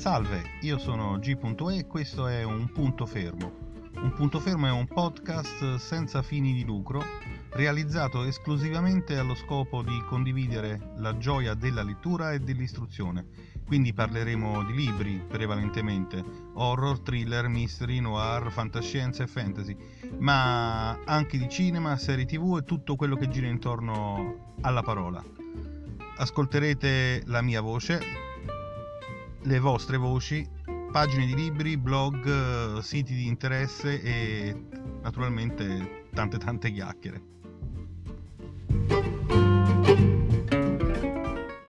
Salve, io sono G.E e questo è Un Punto Fermo. Un Punto Fermo è un podcast senza fini di lucro realizzato esclusivamente allo scopo di condividere la gioia della lettura e dell'istruzione. Quindi parleremo di libri prevalentemente, horror, thriller, mystery, noir, fantascienza e fantasy, ma anche di cinema, serie tv e tutto quello che gira intorno alla parola. Ascolterete la mia voce, le vostre voci, pagine di libri, blog, siti di interesse e naturalmente tante tante chiacchiere.